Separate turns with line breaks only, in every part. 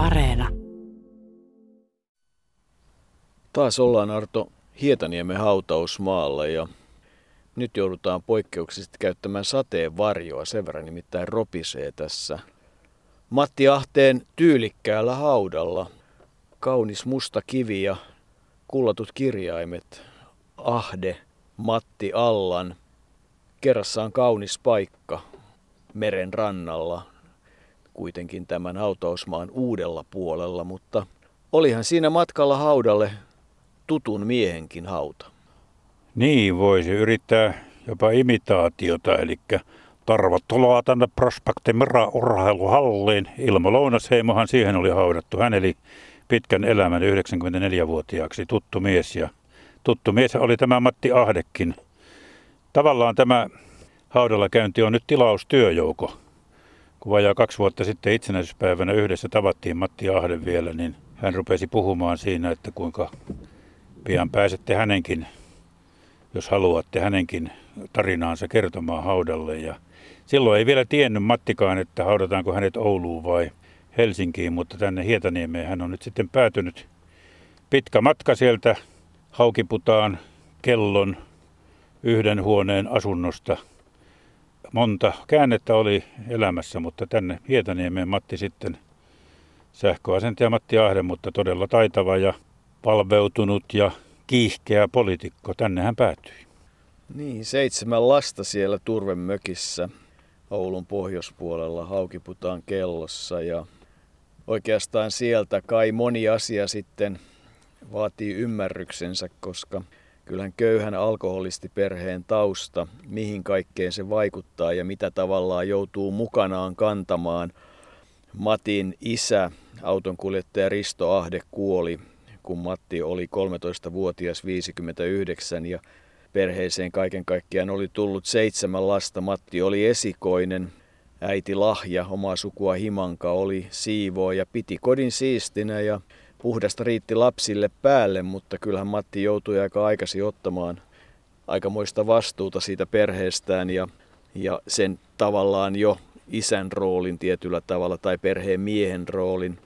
Areena.
Taas ollaan Arto Hietaniemen hautausmaalla ja nyt joudutaan poikkeuksellisesti käyttämään sateen varjoa, sen verran nimittäin ropisee tässä. Matti Ahteen tyylikkäällä haudalla. Kaunis musta kivi ja kullatut kirjaimet. Ahde, Matti Allan. Kerrassaan kaunis paikka meren rannalla, kuitenkin tämän hautausmaan uudella puolella, mutta olihan siinä matkalla haudalle tutun miehenkin hauta.
Niin, voisi yrittää jopa imitaatiota, eli tervetuloa tänne Prospekti urheiluhalliin. Ilmo Lounasheimohan siihen oli haudattu. Hän eli pitkän elämän 94-vuotiaaksi tuttu mies ja tuttu mies oli tämä Matti Ahdekin. Tavallaan tämä haudalla käynti on nyt tilaustyöjouko. Kun vajaa kaksi vuotta sitten itsenäisyyspäivänä yhdessä tavattiin Matti Ahde vielä, niin hän rupesi puhumaan siinä, että kuinka pian pääsette hänenkin, jos haluatte hänenkin tarinaansa kertomaan haudalle. Ja silloin ei vielä tiennyt Mattikaan, että haudataanko hänet Ouluun vai Helsinkiin, mutta tänne Hietaniemeen hän on nyt sitten päätynyt. Pitkä matka sieltä Haukiputaan kellon yhden huoneen asunnosta. Monta käännettä oli elämässä, mutta tänne Hietaniemeen Matti sitten sähköasentaja Matti Ahde, mutta todella taitava ja palveutunut ja kiihkeä poliitikko. Tänne hän päätyi.
Niin, seitsemän lasta siellä turvemökissä Oulun pohjoispuolella Haukiputaan kellossa ja oikeastaan sieltä kai moni asia sitten vaatii ymmärryksensä, koska kyllähän köyhän alkoholistiperheen tausta, mihin kaikkeen se vaikuttaa ja mitä tavallaan joutuu mukanaan kantamaan. Matin isä, autonkuljettaja Risto Ahde kuoli, kun Matti oli 13-vuotias 59 ja perheeseen kaiken kaikkiaan oli tullut seitsemän lasta. Matti oli esikoinen, äiti Lahja, omaa sukua Himanka, oli siivoo ja piti kodin siistinä ja puhdasta riitti lapsille päälle, mutta kyllähän Matti joutui aika aikaisin ottamaan aikamoista vastuuta siitä perheestään ja, ja sen tavallaan jo isän roolin tietyllä tavalla tai perheen miehen roolin.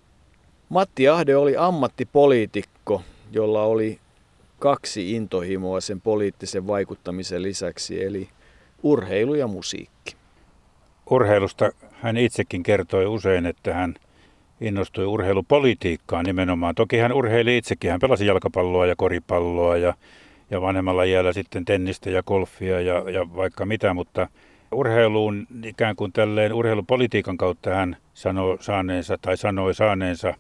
Matti Ahde oli ammattipoliitikko, jolla oli kaksi intohimoa sen poliittisen vaikuttamisen lisäksi, eli urheilu ja musiikki.
Urheilusta hän itsekin kertoi usein, että hän innostui urheilupolitiikkaan nimenomaan. Toki hän urheili itsekin, hän pelasi jalkapalloa ja koripalloa ja, ja vanhemmalla iällä sitten tennistä ja golfia ja, ja vaikka mitä, mutta urheiluun ikään kuin tälleen urheilupolitiikan kautta hän sanoi saaneensa tai sanoi saaneensa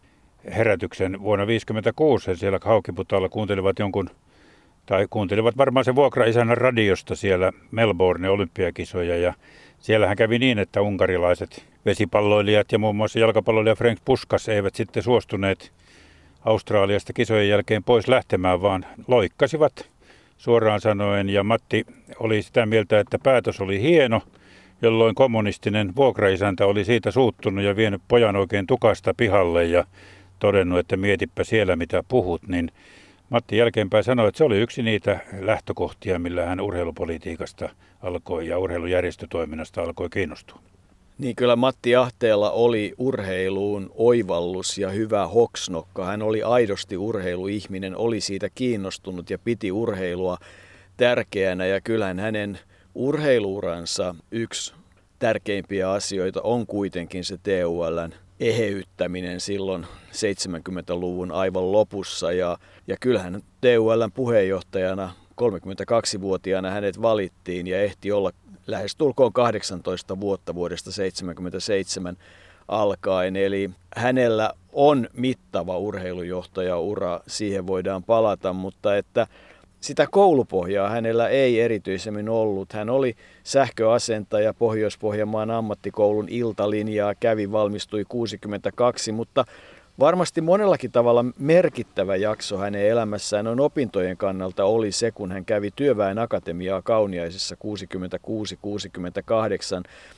herätyksen vuonna 1956. He siellä Haukiputalla kuuntelivat jonkun, tai kuuntelivat varmaan se vuokraisänä radiosta siellä Melbourne olympiakisoja ja Siellähän kävi niin, että unkarilaiset vesipalloilijat ja muun muassa jalkapalloilija Frank Puskas eivät sitten suostuneet Australiasta kisojen jälkeen pois lähtemään, vaan loikkasivat suoraan sanoen. Ja Matti oli sitä mieltä, että päätös oli hieno, jolloin kommunistinen vuokraisäntä oli siitä suuttunut ja vienyt pojan oikein tukasta pihalle ja todennut, että mietipä siellä mitä puhut, niin Matti jälkeenpäin sanoi, että se oli yksi niitä lähtökohtia, millä hän urheilupolitiikasta alkoi ja urheilujärjestötoiminnasta alkoi kiinnostua.
Niin kyllä Matti Ahteella oli urheiluun oivallus ja hyvä hoksnokka. Hän oli aidosti urheiluihminen, oli siitä kiinnostunut ja piti urheilua tärkeänä. Ja kyllähän hänen urheiluuransa yksi tärkeimpiä asioita on kuitenkin se TULn eheyttäminen silloin 70-luvun aivan lopussa. Ja, ja kyllähän TULn puheenjohtajana 32-vuotiaana hänet valittiin ja ehti olla lähes tulkoon 18 vuotta vuodesta 77 alkaen. Eli hänellä on mittava urheilujohtajaura, siihen voidaan palata, mutta että sitä koulupohjaa hänellä ei erityisemmin ollut. Hän oli sähköasentaja Pohjois-Pohjanmaan ammattikoulun iltalinjaa, kävi, valmistui 62, mutta varmasti monellakin tavalla merkittävä jakso hänen elämässään on opintojen kannalta oli se, kun hän kävi työväen akatemiaa Kauniaisessa 66-68.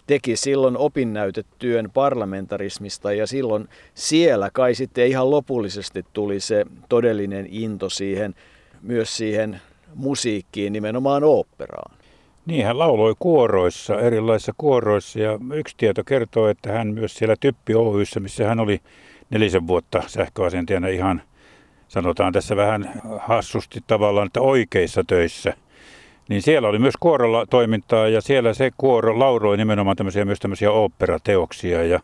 Teki silloin opinnäytetyön parlamentarismista ja silloin siellä kai sitten ihan lopullisesti tuli se todellinen into siihen myös siihen musiikkiin, nimenomaan oopperaan.
Niin, hän lauloi kuoroissa, erilaisissa kuoroissa ja yksi tieto kertoo, että hän myös siellä Typpi Oyssä, missä hän oli nelisen vuotta sähköasentijana ihan, sanotaan tässä vähän hassusti tavallaan, että oikeissa töissä.
Niin siellä oli myös kuorolla toimintaa ja siellä se
kuoro lauroi nimenomaan tämmöisiä, myös tämmöisiä oopperateoksia ja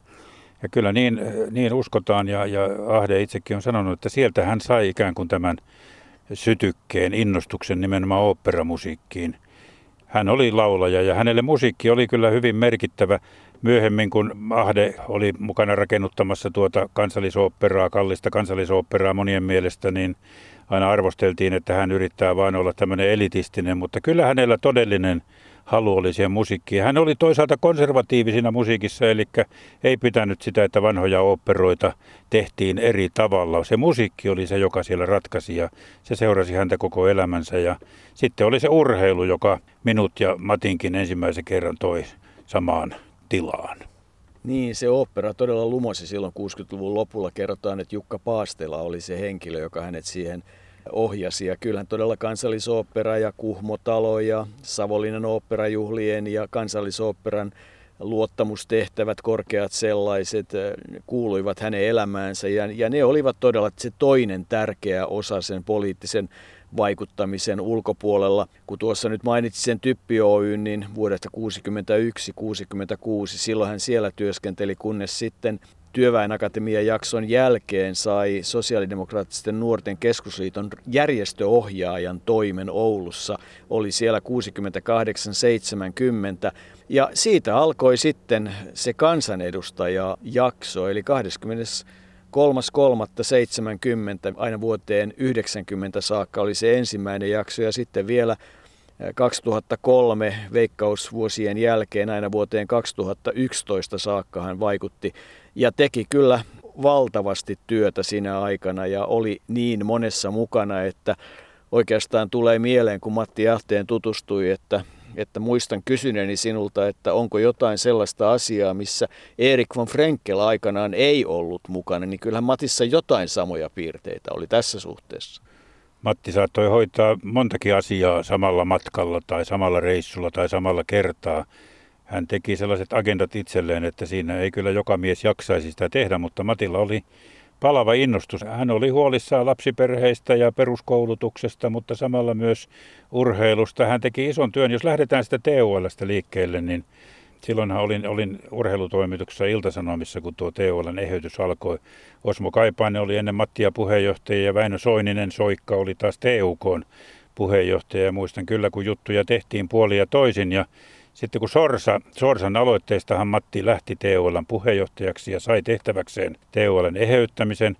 ja kyllä niin, niin uskotaan ja, ja Ahde itsekin on sanonut, että sieltä hän sai ikään kuin tämän sytykkeen, innostuksen nimenomaan oopperamusiikkiin. Hän oli laulaja ja hänelle musiikki oli kyllä hyvin merkittävä. Myöhemmin, kun Ahde oli mukana rakennuttamassa tuota kansallisoopperaa, kallista kansallisoopperaa monien mielestä, niin aina arvosteltiin, että hän yrittää vain olla tämmöinen elitistinen, mutta kyllä hänellä todellinen halu oli siihen musiikkiin. Hän oli toisaalta konservatiivisina musiikissa, eli ei pitänyt sitä, että vanhoja operoita tehtiin eri tavalla. Se musiikki oli se, joka siellä ratkaisi ja se seurasi häntä koko elämänsä. Ja sitten oli se urheilu, joka minut ja Matinkin ensimmäisen kerran toi samaan tilaan.
Niin, se opera todella lumosi silloin 60-luvun lopulla. Kerrotaan, että Jukka Paastela oli se henkilö, joka hänet siihen ohjasi. Ja kyllähän todella kansallisooppera ja Kuhmotalo ja Savonlinnan oopperajuhlien ja kansallisoopperan luottamustehtävät, korkeat sellaiset, kuuluivat hänen elämäänsä ja, ja ne olivat todella se toinen tärkeä osa sen poliittisen vaikuttamisen ulkopuolella. Kun tuossa nyt mainitsin sen Typpi Oyn, niin vuodesta 1961-1966, silloin hän siellä työskenteli, kunnes sitten Työväenakatemian jakson jälkeen sai sosiaalidemokraattisten nuorten keskusliiton järjestöohjaajan toimen Oulussa. Oli siellä 68-70 ja siitä alkoi sitten se kansanedustajajakso, eli 23.3.70 aina vuoteen 90 saakka oli se ensimmäinen jakso ja sitten vielä 2003 veikkausvuosien jälkeen aina vuoteen 2011 saakka hän vaikutti ja teki kyllä valtavasti työtä siinä aikana ja oli niin monessa mukana, että oikeastaan tulee mieleen, kun Matti Ahteen tutustui, että, että muistan kysyneeni sinulta, että onko jotain sellaista asiaa, missä Erik von Frenkel aikanaan ei ollut mukana, niin kyllähän Matissa jotain samoja piirteitä oli tässä suhteessa.
Matti saattoi hoitaa montakin asiaa samalla matkalla tai samalla reissulla tai samalla kertaa hän teki sellaiset agendat itselleen, että siinä ei kyllä joka mies jaksaisi sitä tehdä, mutta Matilla oli palava innostus. Hän oli huolissaan lapsiperheistä ja peruskoulutuksesta, mutta samalla myös urheilusta. Hän teki ison työn. Jos lähdetään sitä TULstä liikkeelle, niin silloinhan olin, olin urheilutoimituksessa Iltasanomissa, kun tuo TULn eheytys alkoi. Osmo Kaipainen oli ennen Mattia puheenjohtaja ja Väinö Soininen Soikka oli taas TUK puheenjohtaja. Ja muistan kyllä, kun juttuja tehtiin puoli ja toisin ja sitten kun Sorsa, Sorsan aloitteestahan Matti lähti TULn puheenjohtajaksi ja sai tehtäväkseen TULn eheyttämisen,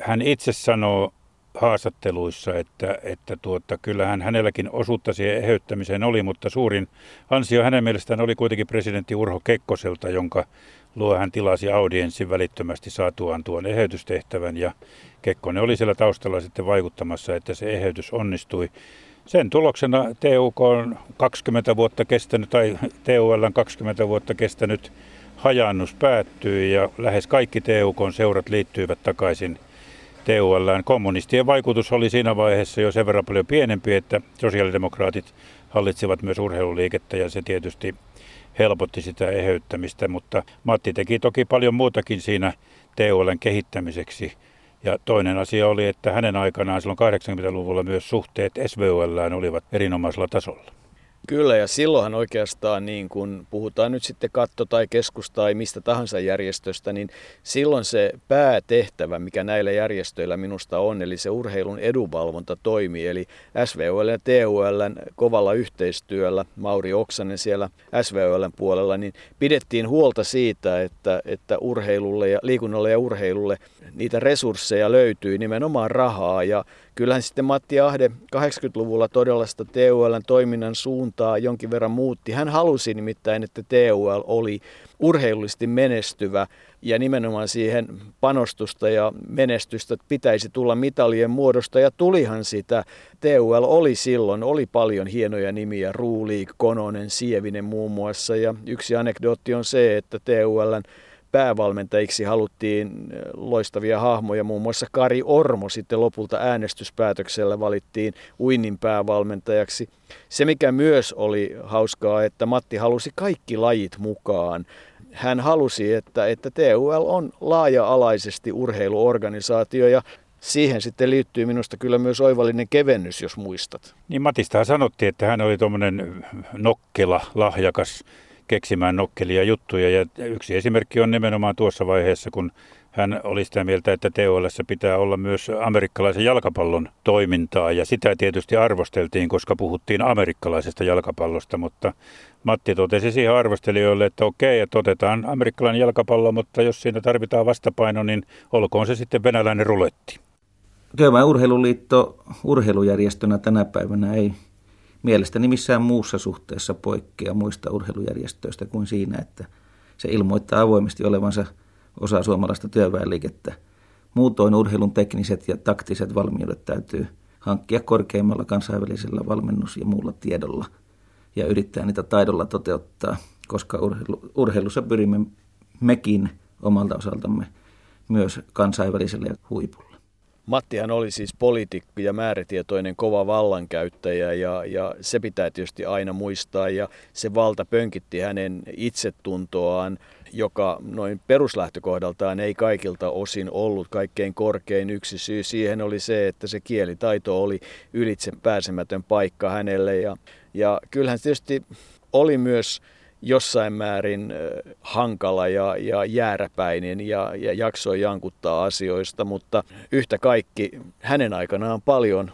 hän itse sanoo haastatteluissa, että, että tuota, kyllähän hänelläkin osuutta siihen eheyttämiseen oli, mutta suurin ansio hänen mielestään oli kuitenkin presidentti Urho Kekkoselta, jonka luo hän tilasi audienssin välittömästi saatuaan tuon eheytystehtävän ja Kekkonen oli siellä taustalla sitten vaikuttamassa, että se eheytys onnistui. Sen tuloksena TUK on 20 vuotta kestänyt, tai TUL on 20 vuotta kestänyt hajannus päättyi ja lähes kaikki TUK seurat liittyivät takaisin TUL. Kommunistien vaikutus oli siinä vaiheessa jo sen verran paljon pienempi, että sosiaalidemokraatit hallitsivat myös urheiluliikettä ja se tietysti helpotti sitä eheyttämistä, mutta Matti teki toki paljon muutakin siinä TULn kehittämiseksi. Ja toinen asia oli, että hänen aikanaan silloin 80-luvulla myös suhteet SVOLään olivat erinomaisella tasolla.
Kyllä, ja silloinhan oikeastaan, niin kun puhutaan nyt sitten katto- tai keskus- tai mistä tahansa järjestöstä, niin silloin se päätehtävä, mikä näillä järjestöillä minusta on, eli se urheilun edunvalvonta toimii, eli SVOL ja TUL kovalla yhteistyöllä, Mauri Oksanen siellä SVOL puolella, niin pidettiin huolta siitä, että, että urheilulle ja liikunnalle ja urheilulle niitä resursseja löytyy, nimenomaan rahaa, ja kyllähän sitten Matti Ahde 80-luvulla todella sitä TULn toiminnan suuntaa jonkin verran muutti. Hän halusi nimittäin, että TUL oli urheilullisesti menestyvä ja nimenomaan siihen panostusta ja menestystä pitäisi tulla mitalien muodosta ja tulihan sitä. TUL oli silloin, oli paljon hienoja nimiä, Ruuliik, Kononen, Sievinen muun muassa ja yksi anekdootti on se, että TULn päävalmentajiksi haluttiin loistavia hahmoja, muun muassa Kari Ormo sitten lopulta äänestyspäätöksellä valittiin uinnin päävalmentajaksi. Se mikä myös oli hauskaa, että Matti halusi kaikki lajit mukaan. hän halusi, että, että TUL on laaja-alaisesti urheiluorganisaatio ja siihen sitten liittyy minusta kyllä myös oivallinen kevennys, jos muistat.
Niin Matista sanottiin, että hän oli tuommoinen nokkela, lahjakas keksimään nokkelia juttuja. Ja yksi esimerkki on nimenomaan tuossa vaiheessa, kun hän oli sitä mieltä, että TOLS pitää olla myös amerikkalaisen jalkapallon toimintaa ja sitä tietysti arvosteltiin, koska puhuttiin amerikkalaisesta jalkapallosta, mutta Matti totesi siihen arvostelijoille, että okei, että otetaan amerikkalainen jalkapallo, mutta jos siinä tarvitaan vastapaino, niin olkoon se sitten venäläinen ruletti.
Työväen urheiluliitto urheilujärjestönä tänä päivänä ei mielestäni missään muussa suhteessa poikkea muista urheilujärjestöistä kuin siinä, että se ilmoittaa avoimesti olevansa osa suomalaista työväenliikettä. Muutoin urheilun tekniset ja taktiset valmiudet täytyy hankkia korkeimmalla kansainvälisellä valmennus- ja muulla tiedolla ja yrittää niitä taidolla toteuttaa, koska urheilu, urheilussa pyrimme mekin omalta osaltamme myös kansainväliselle huipulle.
Mattihan oli siis poliitikko ja määrätietoinen kova vallankäyttäjä ja, ja se pitää tietysti aina muistaa ja se valta pönkitti hänen itsetuntoaan, joka noin peruslähtökohdaltaan ei kaikilta osin ollut kaikkein korkein. Yksi syy siihen oli se, että se kielitaito oli ylitse pääsemätön paikka hänelle ja, ja kyllähän tietysti oli myös jossain määrin hankala ja, ja jääräpäinen ja, ja jaksoi jankuttaa asioista, mutta yhtä kaikki hänen aikanaan paljon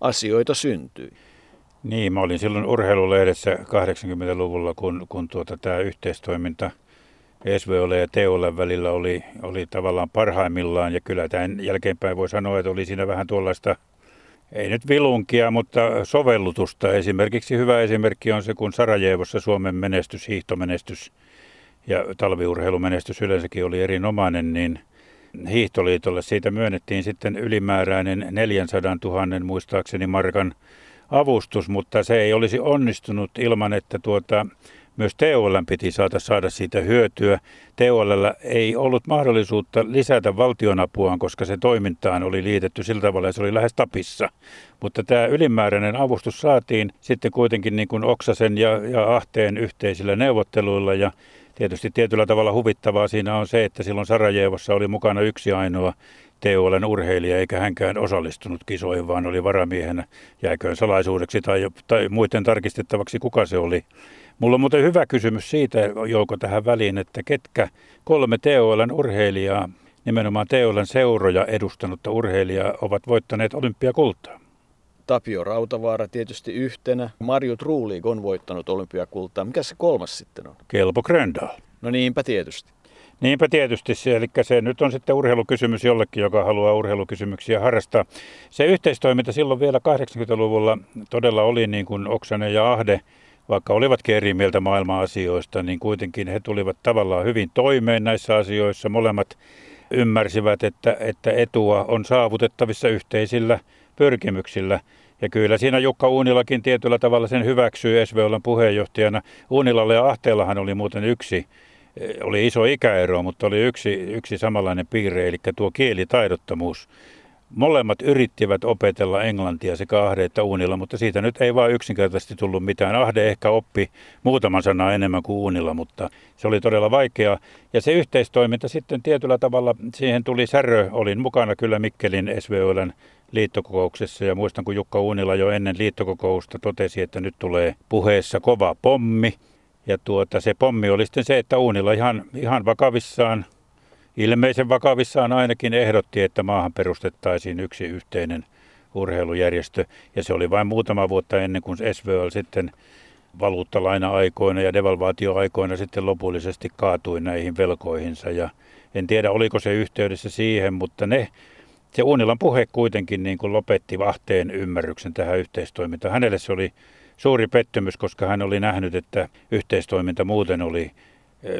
asioita syntyi.
Niin, mä olin silloin urheilulehdessä 80-luvulla, kun, kun tuota, tämä yhteistoiminta SVOL ja TOL välillä oli, oli tavallaan parhaimmillaan. Ja kyllä tämän jälkeenpäin voi sanoa, että oli siinä vähän tuollaista ei nyt vilunkia, mutta sovellutusta. Esimerkiksi hyvä esimerkki on se, kun Sarajevossa Suomen menestys, hiihtomenestys ja talviurheilumenestys yleensäkin oli erinomainen, niin Hiihtoliitolle siitä myönnettiin sitten ylimääräinen 400 000 muistaakseni markan avustus, mutta se ei olisi onnistunut ilman, että tuota, myös TOL piti saada, saada siitä hyötyä. TOL ei ollut mahdollisuutta lisätä valtionapuaan, koska se toimintaan oli liitetty sillä tavalla, että se oli lähes tapissa. Mutta tämä ylimääräinen avustus saatiin sitten kuitenkin niin kuin Oksasen ja, ja Ahteen yhteisillä neuvotteluilla ja Tietysti tietyllä tavalla huvittavaa siinä on se, että silloin Sarajevossa oli mukana yksi ainoa TOLn urheilija, eikä hänkään osallistunut kisoihin, vaan oli varamiehenä. Jääköön salaisuudeksi tai, tai muiden tarkistettavaksi, kuka se oli. Mulla on muuten hyvä kysymys siitä, Jouko, tähän väliin, että ketkä kolme TOLn urheilijaa, nimenomaan TOLn seuroja edustanutta urheilijaa, ovat voittaneet olympiakultaa?
Tapio Rautavaara tietysti yhtenä. Marju Truuliik on voittanut olympiakultaa. Mikä se kolmas sitten on?
Kelpo Gröndal.
No niinpä tietysti.
Niinpä tietysti, eli se nyt on sitten urheilukysymys jollekin, joka haluaa urheilukysymyksiä harrastaa. Se yhteistoiminta silloin vielä 80-luvulla todella oli niin kuin Oksanen ja Ahde, vaikka olivatkin eri mieltä maailman-asioista, niin kuitenkin he tulivat tavallaan hyvin toimeen näissä asioissa. Molemmat ymmärsivät, että, että etua on saavutettavissa yhteisillä pyrkimyksillä. Ja kyllä siinä Jukka Uunilakin tietyllä tavalla sen hyväksyy SVOLan puheenjohtajana. Uunilalla ja Ahteellahan oli muuten yksi, oli iso ikäero, mutta oli yksi, yksi samanlainen piirre, eli tuo kielitaidottomuus. Molemmat yrittivät opetella englantia sekä Ahde että Uunilla, mutta siitä nyt ei vaan yksinkertaisesti tullut mitään. Ahde ehkä oppi muutaman sanaa enemmän kuin Uunilla, mutta se oli todella vaikeaa. Ja se yhteistoiminta sitten tietyllä tavalla, siihen tuli Särö, olin mukana kyllä Mikkelin SVOLn liittokokouksessa ja muistan, kun Jukka Uunila jo ennen liittokokousta totesi, että nyt tulee puheessa kova pommi. Ja tuota, se pommi oli sitten se, että Uunila ihan, ihan vakavissaan, ilmeisen vakavissaan ainakin ehdotti, että maahan perustettaisiin yksi yhteinen urheilujärjestö. Ja se oli vain muutama vuotta ennen kuin SVL sitten valuuttalaina-aikoina ja devalvaatioaikoina sitten lopullisesti kaatui näihin velkoihinsa. Ja en tiedä, oliko se yhteydessä siihen, mutta ne se Uunilan puhe kuitenkin niin kuin lopetti Vahteen ymmärryksen tähän yhteistoimintaan. Hänelle se oli suuri pettymys, koska hän oli nähnyt, että yhteistoiminta muuten oli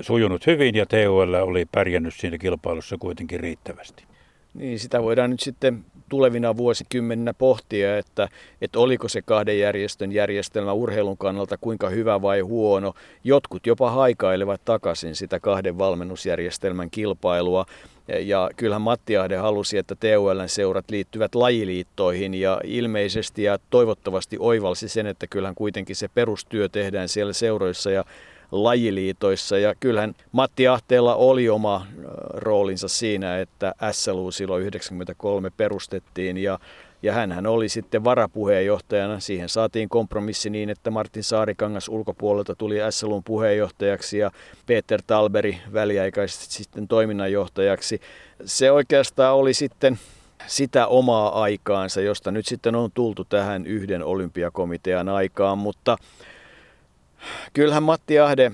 sujunut hyvin ja TUL oli pärjännyt siinä kilpailussa kuitenkin riittävästi.
Niin, sitä voidaan nyt sitten tulevina vuosikymmeninä pohtia, että, että oliko se kahden järjestön järjestelmä urheilun kannalta kuinka hyvä vai huono. Jotkut jopa haikailevat takaisin sitä kahden valmennusjärjestelmän kilpailua. Ja kyllähän Matti Ahde halusi, että TULn seurat liittyvät lajiliittoihin ja ilmeisesti ja toivottavasti oivalsi sen, että kyllähän kuitenkin se perustyö tehdään siellä seuroissa ja lajiliitoissa. Ja kyllähän Matti Ahteella oli oma roolinsa siinä, että SLU silloin 93 perustettiin ja ja hän oli sitten varapuheenjohtajana. Siihen saatiin kompromissi niin, että Martin Saarikangas ulkopuolelta tuli SLUn puheenjohtajaksi ja Peter Talberi väliaikaisesti sitten toiminnanjohtajaksi. Se oikeastaan oli sitten sitä omaa aikaansa, josta nyt sitten on tultu tähän yhden olympiakomitean aikaan, mutta kyllähän Matti Ahde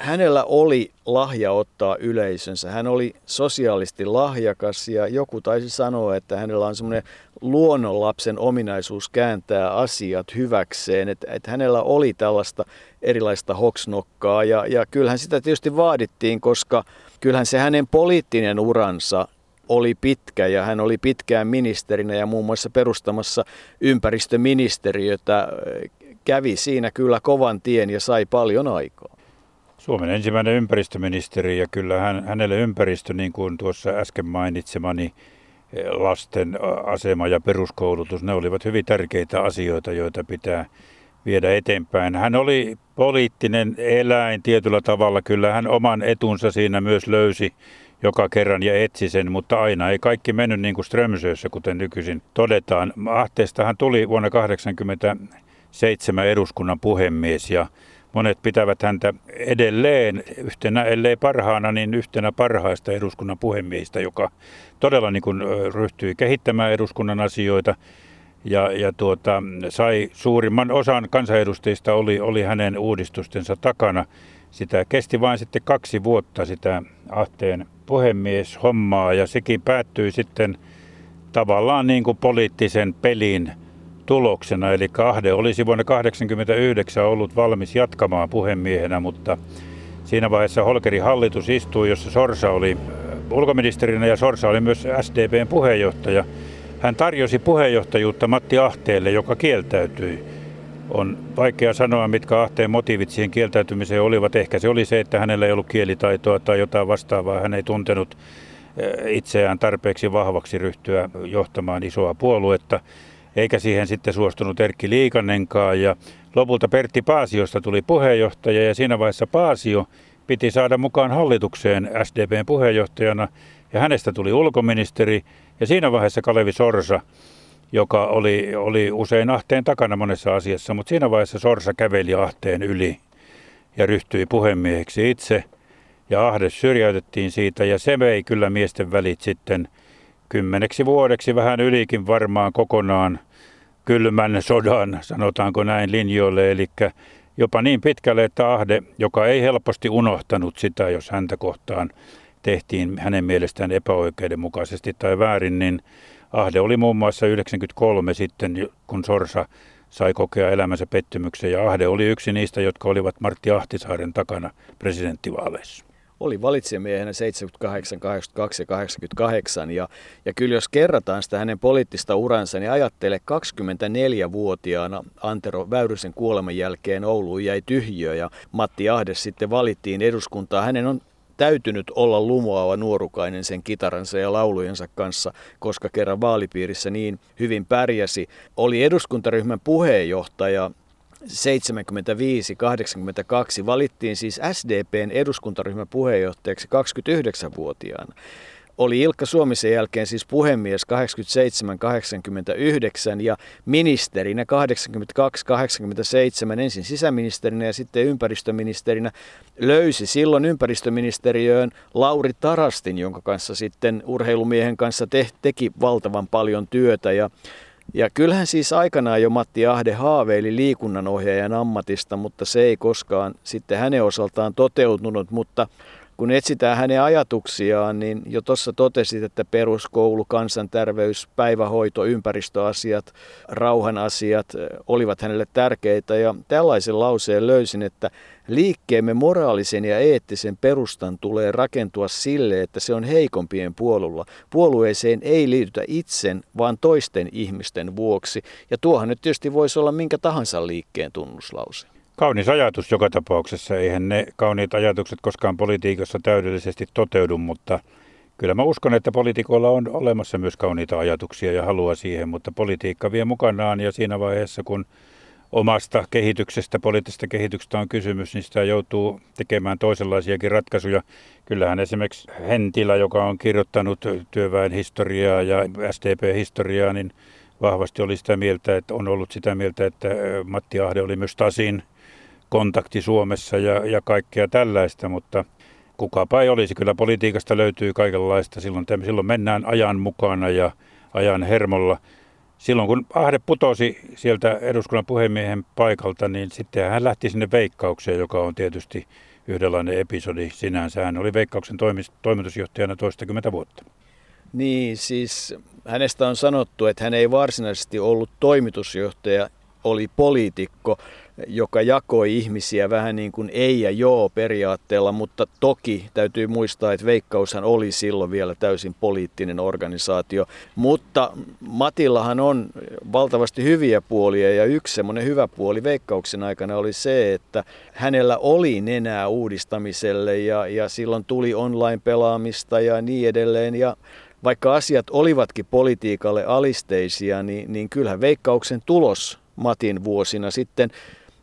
hänellä oli lahja ottaa yleisönsä. Hän oli sosiaalisesti lahjakas ja joku taisi sanoa, että hänellä on semmoinen luonnonlapsen ominaisuus kääntää asiat hyväkseen. Että, että hänellä oli tällaista erilaista hoksnokkaa ja, ja kyllähän sitä tietysti vaadittiin, koska kyllähän se hänen poliittinen uransa oli pitkä ja hän oli pitkään ministerinä ja muun muassa perustamassa ympäristöministeriötä. Kävi siinä kyllä kovan tien ja sai paljon aikaa.
Suomen ensimmäinen ympäristöministeri ja kyllä hän, hänelle ympäristö, niin kuin tuossa äsken mainitsemani, eh, lasten asema ja peruskoulutus, ne olivat hyvin tärkeitä asioita, joita pitää viedä eteenpäin. Hän oli poliittinen eläin tietyllä tavalla, kyllä hän oman etunsa siinä myös löysi joka kerran ja etsi sen, mutta aina ei kaikki mennyt niin kuin Strömsössä, kuten nykyisin todetaan. Ahteesta hän tuli vuonna 1987 eduskunnan puhemies ja Monet pitävät häntä edelleen yhtenä, ellei parhaana, niin yhtenä parhaista eduskunnan puhemiehistä, joka todella niin kuin ryhtyi kehittämään eduskunnan asioita ja, ja tuota, sai suurimman osan kansanedustajista oli, oli hänen uudistustensa takana. Sitä kesti vain sitten kaksi vuotta sitä Ahteen puhemieshommaa ja sekin päättyi sitten tavallaan niin kuin poliittisen pelin tuloksena. Eli Ahde olisi vuonna 1989 ollut valmis jatkamaan puhemiehenä, mutta siinä vaiheessa Holkerin hallitus istui, jossa Sorsa oli äh, ulkoministerinä ja Sorsa oli myös SDPn puheenjohtaja. Hän tarjosi puheenjohtajuutta Matti Ahteelle, joka kieltäytyi. On vaikea sanoa, mitkä Ahteen motiivit siihen kieltäytymiseen olivat. Ehkä se oli se, että hänellä ei ollut kielitaitoa tai jotain vastaavaa. Hän ei tuntenut äh, itseään tarpeeksi vahvaksi ryhtyä johtamaan isoa puoluetta eikä siihen sitten suostunut Erkki Liikannenkaan. Ja lopulta Pertti Paasiosta tuli puheenjohtaja ja siinä vaiheessa Paasio piti saada mukaan hallitukseen SDPn puheenjohtajana ja hänestä tuli ulkoministeri ja siinä vaiheessa Kalevi Sorsa, joka oli, oli usein Ahteen takana monessa asiassa, mutta siinä vaiheessa Sorsa käveli Ahteen yli ja ryhtyi puhemieheksi itse ja Ahde syrjäytettiin siitä ja se vei kyllä miesten välit sitten kymmeneksi vuodeksi vähän ylikin varmaan kokonaan kylmän sodan, sanotaanko näin, linjoille. Eli jopa niin pitkälle, että Ahde, joka ei helposti unohtanut sitä, jos häntä kohtaan tehtiin hänen mielestään epäoikeudenmukaisesti tai väärin, niin Ahde oli muun muassa 93 sitten, kun Sorsa sai kokea elämänsä pettymyksen, ja Ahde oli yksi niistä, jotka olivat Martti Ahtisaaren takana presidenttivaaleissa
oli valitsemiehenä 78, 82 ja 88. Ja, ja kyllä jos kerrataan sitä hänen poliittista uransa, niin ajattele 24-vuotiaana Antero Väyrysen kuoleman jälkeen Ouluun jäi tyhjiö ja Matti Ahde sitten valittiin eduskuntaa. Hänen on täytynyt olla lumoava nuorukainen sen kitaransa ja laulujensa kanssa, koska kerran vaalipiirissä niin hyvin pärjäsi. Oli eduskuntaryhmän puheenjohtaja 75-82 valittiin siis SDPn eduskuntaryhmän puheenjohtajaksi 29-vuotiaana. Oli Ilkka Suomisen jälkeen siis puhemies 87-89 ja ministerinä 82-87 ensin sisäministerinä ja sitten ympäristöministerinä löysi silloin ympäristöministeriöön Lauri Tarastin, jonka kanssa sitten urheilumiehen kanssa te- teki valtavan paljon työtä ja ja kyllähän siis aikanaan jo Matti Ahde haaveili liikunnanohjaajan ammatista, mutta se ei koskaan sitten hänen osaltaan toteutunut, mutta kun etsitään hänen ajatuksiaan, niin jo tuossa totesit, että peruskoulu, kansanterveys, päivähoito, ympäristöasiat, rauhan asiat olivat hänelle tärkeitä. Ja tällaisen lauseen löysin, että liikkeemme moraalisen ja eettisen perustan tulee rakentua sille, että se on heikompien puolulla. Puolueeseen ei liitytä itsen, vaan toisten ihmisten vuoksi. Ja tuohan nyt tietysti voisi olla minkä tahansa liikkeen tunnuslause.
Kaunis ajatus joka tapauksessa. Eihän ne kauniit ajatukset koskaan politiikassa täydellisesti toteudu, mutta kyllä mä uskon, että poliitikoilla on olemassa myös kauniita ajatuksia ja halua siihen, mutta politiikka vie mukanaan ja siinä vaiheessa, kun omasta kehityksestä, poliittisesta kehityksestä on kysymys, niin sitä joutuu tekemään toisenlaisiakin ratkaisuja. Kyllähän esimerkiksi Hentilä, joka on kirjoittanut työväen historiaa ja STP-historiaa, niin vahvasti oli sitä mieltä, että on ollut sitä mieltä, että Matti Ahde oli myös Tasin kontakti Suomessa ja, ja kaikkea tällaista, mutta kukapa ei olisi. Kyllä politiikasta löytyy kaikenlaista. Silloin, silloin mennään ajan mukana ja ajan hermolla. Silloin kun Ahde putosi sieltä eduskunnan puhemiehen paikalta, niin sitten hän lähti sinne veikkaukseen, joka on tietysti yhdenlainen episodi sinänsä. Hän oli veikkauksen toimitusjohtajana toistakymmentä vuotta.
Niin, siis hänestä on sanottu, että hän ei varsinaisesti ollut toimitusjohtaja, oli poliitikko, joka jakoi ihmisiä vähän niin kuin ei ja joo periaatteella, mutta toki täytyy muistaa, että Veikkaushan oli silloin vielä täysin poliittinen organisaatio. Mutta Matillahan on valtavasti hyviä puolia ja yksi semmoinen hyvä puoli Veikkauksen aikana oli se, että hänellä oli nenää uudistamiselle ja, ja silloin tuli online-pelaamista ja niin edelleen ja vaikka asiat olivatkin politiikalle alisteisia, niin, niin kyllähän Veikkauksen tulos Matin vuosina sitten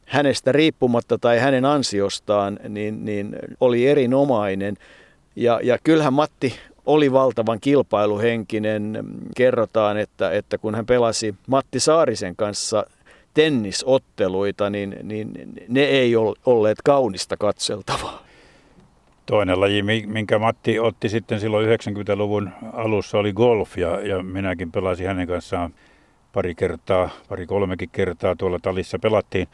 hänestä riippumatta tai hänen ansiostaan niin, niin oli erinomainen. Ja, ja kyllähän Matti oli valtavan kilpailuhenkinen. Kerrotaan, että, että kun hän pelasi Matti Saarisen kanssa tennisotteluita, niin, niin ne ei olleet kaunista katseltavaa.
Toinen laji, minkä Matti otti sitten silloin 90-luvun alussa, oli golf ja, ja minäkin pelasin hänen kanssaan pari kertaa, pari kolmekin kertaa tuolla talissa pelattiin.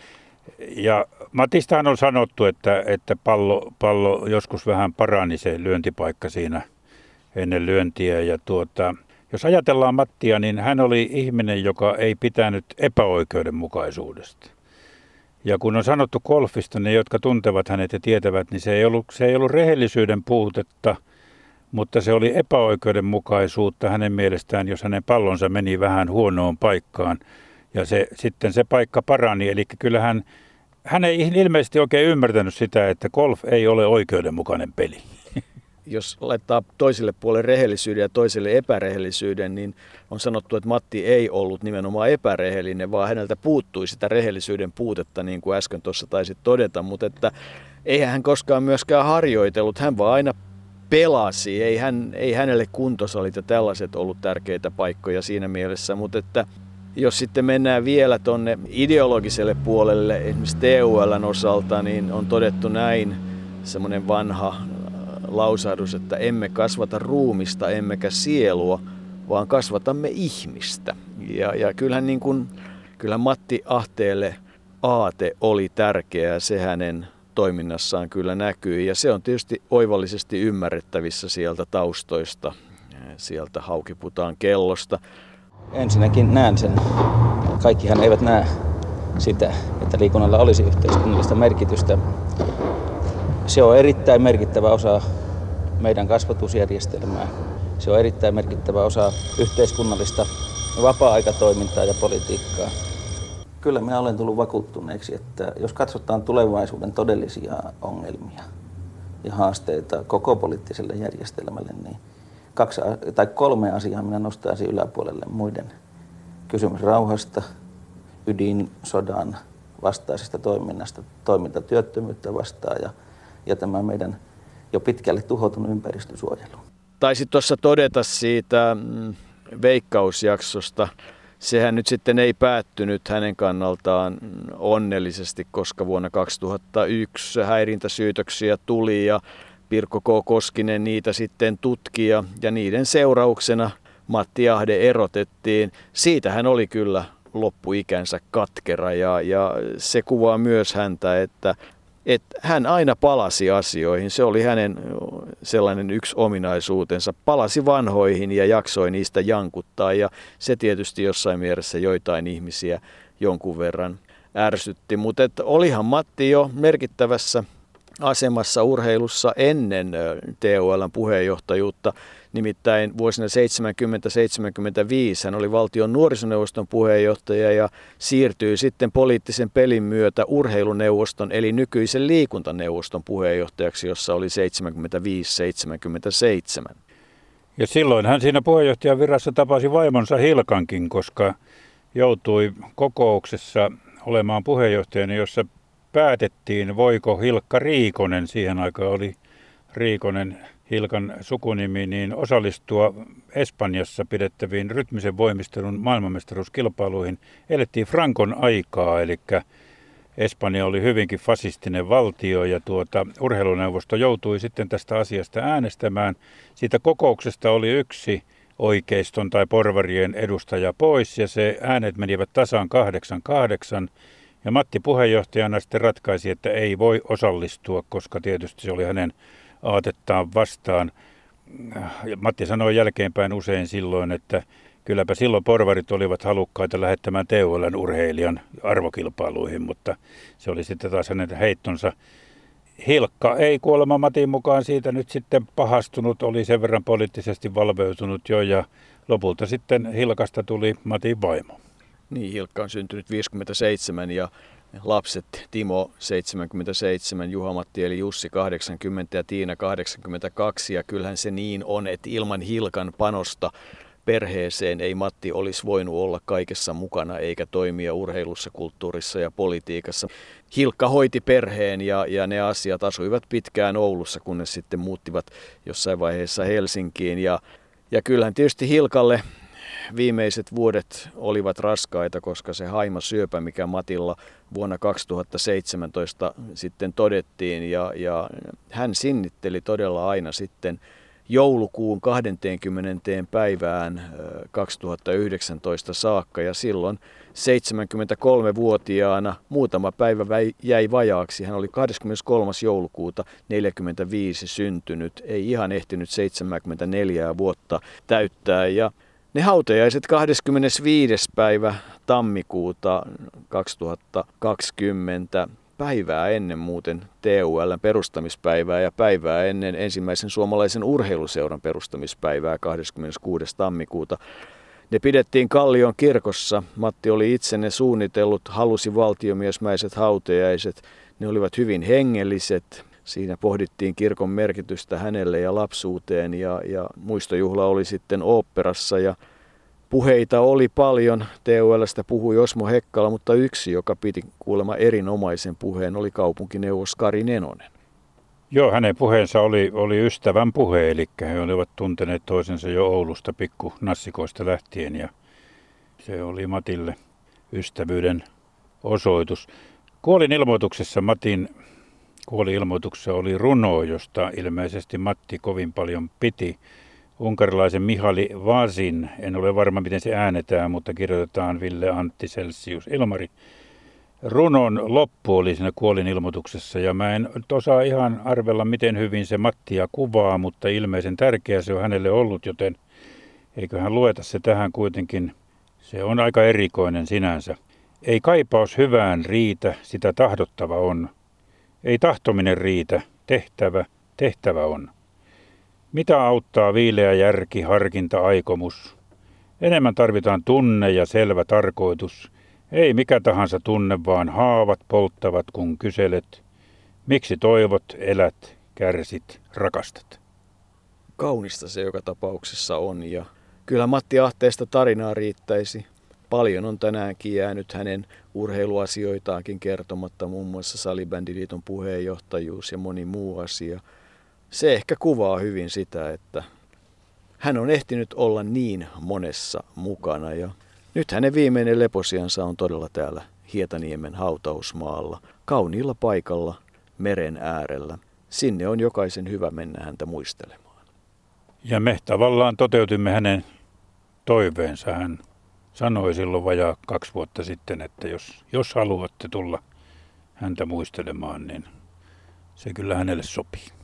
Ja Matistahan on sanottu, että, että pallo, pallo joskus vähän parani se lyöntipaikka siinä ennen lyöntiä. Ja tuota, jos ajatellaan Mattia, niin hän oli ihminen, joka ei pitänyt epäoikeudenmukaisuudesta. Ja kun on sanottu golfista, ne jotka tuntevat hänet ja tietävät, niin se ei ollut, se ei ollut rehellisyyden puutetta, mutta se oli epäoikeudenmukaisuutta hänen mielestään, jos hänen pallonsa meni vähän huonoon paikkaan. Ja se, sitten se paikka parani, eli kyllähän hän ei ilmeisesti oikein ymmärtänyt sitä, että golf ei ole oikeudenmukainen peli.
Jos laittaa toiselle puolelle rehellisyyden ja toiselle epärehellisyyden, niin on sanottu, että Matti ei ollut nimenomaan epärehellinen, vaan häneltä puuttui sitä rehellisyyden puutetta, niin kuin äsken tuossa taisit todeta. Mutta että eihän hän koskaan myöskään harjoitellut, hän vaan aina pelasi. Ei, hän, ei hänelle kuntosalit ja tällaiset ollut tärkeitä paikkoja siinä mielessä, mutta että jos sitten mennään vielä tuonne ideologiselle puolelle, esimerkiksi TULn osalta, niin on todettu näin semmoinen vanha äh, lausahdus, että emme kasvata ruumista emmekä sielua, vaan kasvatamme ihmistä. Ja, ja kyllähän, niin kuin, kyllähän Matti Ahteelle aate oli tärkeä, se hänen toiminnassaan kyllä näkyy. Ja se on tietysti oivallisesti ymmärrettävissä sieltä taustoista, sieltä haukiputaan kellosta.
Ensinnäkin näen sen. Kaikkihan eivät näe sitä, että liikunnalla olisi yhteiskunnallista merkitystä. Se on erittäin merkittävä osa meidän kasvatusjärjestelmää. Se on erittäin merkittävä osa yhteiskunnallista vapaa-aikatoimintaa ja politiikkaa. Kyllä minä olen tullut vakuuttuneeksi, että jos katsotaan tulevaisuuden todellisia ongelmia ja haasteita koko poliittiselle järjestelmälle, niin kaksi tai kolme asiaa minä nostaisin yläpuolelle muiden. Kysymys rauhasta, ydinsodan vastaisesta toiminnasta, toiminta työttömyyttä vastaan ja, ja tämä meidän jo pitkälle tuhoutunut ympäristösuojelu.
Taisit tuossa todeta siitä mm, veikkausjaksosta, sehän nyt sitten ei päättynyt hänen kannaltaan onnellisesti, koska vuonna 2001 häirintäsyytöksiä tuli ja Pirkko K. Koskinen niitä sitten tutki ja, ja niiden seurauksena Matti Ahde erotettiin. Siitä hän oli kyllä loppuikänsä katkera ja, ja se kuvaa myös häntä, että, että hän aina palasi asioihin. Se oli hänen sellainen yksi ominaisuutensa. Palasi vanhoihin ja jaksoi niistä jankuttaa ja se tietysti jossain mielessä joitain ihmisiä jonkun verran ärsytti. Mutta olihan Matti jo merkittävässä asemassa urheilussa ennen TULn puheenjohtajuutta. Nimittäin vuosina 70-75 hän oli valtion nuorisoneuvoston puheenjohtaja ja siirtyi sitten poliittisen pelin myötä urheiluneuvoston eli nykyisen liikuntaneuvoston puheenjohtajaksi, jossa oli 75-77.
Ja silloin hän siinä puheenjohtajan virassa tapasi vaimonsa Hilkankin, koska joutui kokouksessa olemaan puheenjohtajana, jossa päätettiin, voiko Hilkka Riikonen, siihen aikaan oli Riikonen Hilkan sukunimi, niin osallistua Espanjassa pidettäviin rytmisen voimistelun maailmanmestaruuskilpailuihin. Elettiin Frankon aikaa, eli Espanja oli hyvinkin fasistinen valtio ja tuota, urheiluneuvosto joutui sitten tästä asiasta äänestämään. Siitä kokouksesta oli yksi oikeiston tai porvarien edustaja pois ja se äänet menivät tasaan 8-8. Ja Matti puheenjohtajana sitten ratkaisi, että ei voi osallistua, koska tietysti se oli hänen aatettaan vastaan. Matti sanoi jälkeenpäin usein silloin, että kylläpä silloin porvarit olivat halukkaita lähettämään TULn urheilijan arvokilpailuihin, mutta se oli sitten taas hänen heittonsa. Hilkka ei kuolema Matin mukaan siitä nyt sitten pahastunut, oli sen verran poliittisesti valveutunut jo ja lopulta sitten Hilkasta tuli Matin vaimo.
Niin, Hilkka on syntynyt 57 ja lapset Timo 77, Juha-Matti eli Jussi 80 ja Tiina 82 ja kyllähän se niin on, että ilman Hilkan panosta perheeseen ei Matti olisi voinut olla kaikessa mukana eikä toimia urheilussa, kulttuurissa ja politiikassa. Hilkka hoiti perheen ja, ja ne asiat asuivat pitkään Oulussa, kunnes sitten muuttivat jossain vaiheessa Helsinkiin. Ja, ja kyllähän tietysti Hilkalle viimeiset vuodet olivat raskaita, koska se haima syöpä, mikä Matilla vuonna 2017 sitten todettiin, ja, ja hän sinnitteli todella aina sitten joulukuun 20. päivään 2019 saakka ja silloin 73-vuotiaana muutama päivä jäi vajaaksi. Hän oli 23. joulukuuta 45 syntynyt, ei ihan ehtinyt 74 vuotta täyttää ja ne hautajaiset 25. päivä tammikuuta 2020 päivää ennen muuten TUL perustamispäivää ja päivää ennen ensimmäisen suomalaisen urheiluseuran perustamispäivää 26. tammikuuta. Ne pidettiin Kallion kirkossa. Matti oli itse ne suunnitellut, halusi valtiomiesmäiset hautajaiset. Ne olivat hyvin hengelliset. Siinä pohdittiin kirkon merkitystä hänelle ja lapsuuteen ja, ja muistojuhla oli sitten oopperassa ja Puheita oli paljon, TULstä puhui Osmo Hekkala, mutta yksi, joka piti kuulemma erinomaisen puheen, oli kaupunkineuvos Kari Nenonen.
Joo, hänen puheensa oli, oli ystävän puhe, eli he olivat tunteneet toisensa jo Oulusta pikku nassikoista lähtien ja se oli Matille ystävyyden osoitus. Kuolin ilmoituksessa Matin kuoli ilmoituksessa oli runo, josta ilmeisesti Matti kovin paljon piti unkarilaisen Mihali Vasin, en ole varma miten se äänetään, mutta kirjoitetaan Ville Antti Celsius Ilmari. Runon loppu oli siinä kuolin ilmoituksessa ja mä en osaa ihan arvella miten hyvin se Mattia kuvaa, mutta ilmeisen tärkeä se on hänelle ollut, joten eiköhän lueta se tähän kuitenkin. Se on aika erikoinen sinänsä. Ei kaipaus hyvään riitä, sitä tahdottava on. Ei tahtominen riitä, tehtävä, tehtävä on. Mitä auttaa viileä järki, harkinta, aikomus? Enemmän tarvitaan tunne ja selvä tarkoitus. Ei mikä tahansa tunne, vaan haavat polttavat, kun kyselet. Miksi toivot, elät, kärsit, rakastat?
Kaunista se joka tapauksessa on ja kyllä Matti Ahteesta tarinaa riittäisi. Paljon on tänäänkin jäänyt hänen urheiluasioitaankin kertomatta, muun muassa Salibändiliiton puheenjohtajuus ja moni muu asia – se ehkä kuvaa hyvin sitä, että hän on ehtinyt olla niin monessa mukana ja nyt hänen viimeinen leposiansa on todella täällä Hietaniemen hautausmaalla, kauniilla paikalla, meren äärellä. Sinne on jokaisen hyvä mennä häntä muistelemaan.
Ja me tavallaan toteutimme hänen toiveensa. Hän sanoi silloin vajaa kaksi vuotta sitten, että jos, jos haluatte tulla häntä muistelemaan, niin se kyllä hänelle sopii.